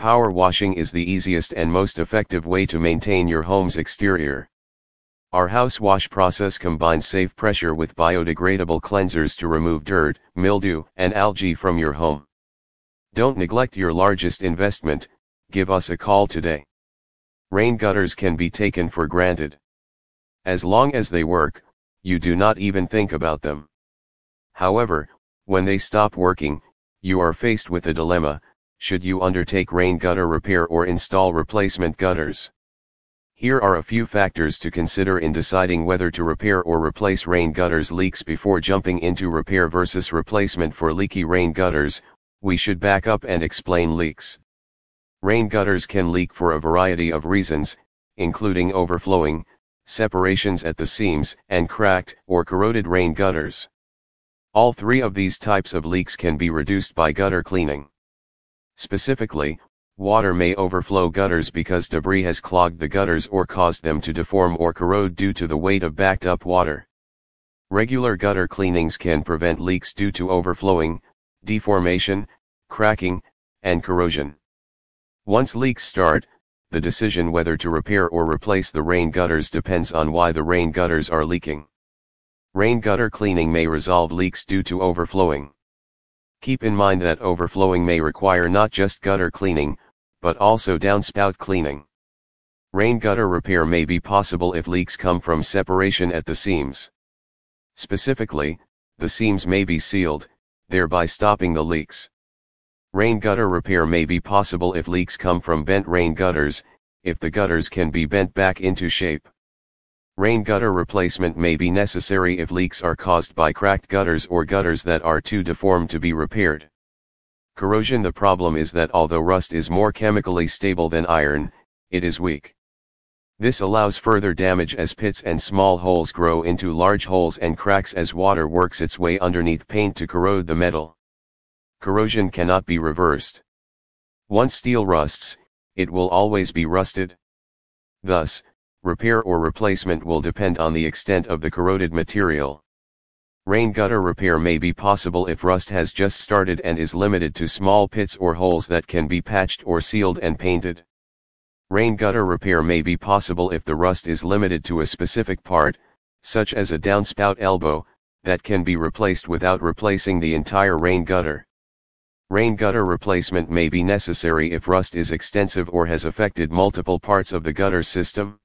Power washing is the easiest and most effective way to maintain your home's exterior. Our house wash process combines safe pressure with biodegradable cleansers to remove dirt, mildew, and algae from your home. Don't neglect your largest investment, give us a call today. Rain gutters can be taken for granted. As long as they work, you do not even think about them. However, when they stop working, you are faced with a dilemma, should you undertake rain gutter repair or install replacement gutters. Here are a few factors to consider in deciding whether to repair or replace rain gutters leaks before jumping into repair versus replacement for leaky rain gutters, we should back up and explain leaks. Rain gutters can leak for a variety of reasons, including overflowing, separations at the seams, and cracked or corroded rain gutters. All three of these types of leaks can be reduced by gutter cleaning. Specifically, water may overflow gutters because debris has clogged the gutters or caused them to deform or corrode due to the weight of backed up water. Regular gutter cleanings can prevent leaks due to overflowing, deformation, cracking, and corrosion. Once leaks start, the decision whether to repair or replace the rain gutters depends on why the rain gutters are leaking. Rain gutter cleaning may resolve leaks due to overflowing. Keep in mind that overflowing may require not just gutter cleaning, but also downspout cleaning. Rain gutter repair may be possible if leaks come from separation at the seams. Specifically, the seams may be sealed, thereby stopping the leaks. Rain gutter repair may be possible if leaks come from bent rain gutters, if the gutters can be bent back into shape. Rain gutter replacement may be necessary if leaks are caused by cracked gutters or gutters that are too deformed to be repaired. Corrosion The problem is that although rust is more chemically stable than iron, it is weak. This allows further damage as pits and small holes grow into large holes and cracks as water works its way underneath paint to corrode the metal. Corrosion cannot be reversed. Once steel rusts, it will always be rusted. Thus, repair or replacement will depend on the extent of the corroded material. Rain gutter repair may be possible if rust has just started and is limited to small pits or holes that can be patched or sealed and painted. Rain gutter repair may be possible if the rust is limited to a specific part, such as a downspout elbow, that can be replaced without replacing the entire rain gutter. Rain gutter replacement may be necessary if rust is extensive or has affected multiple parts of the gutter system.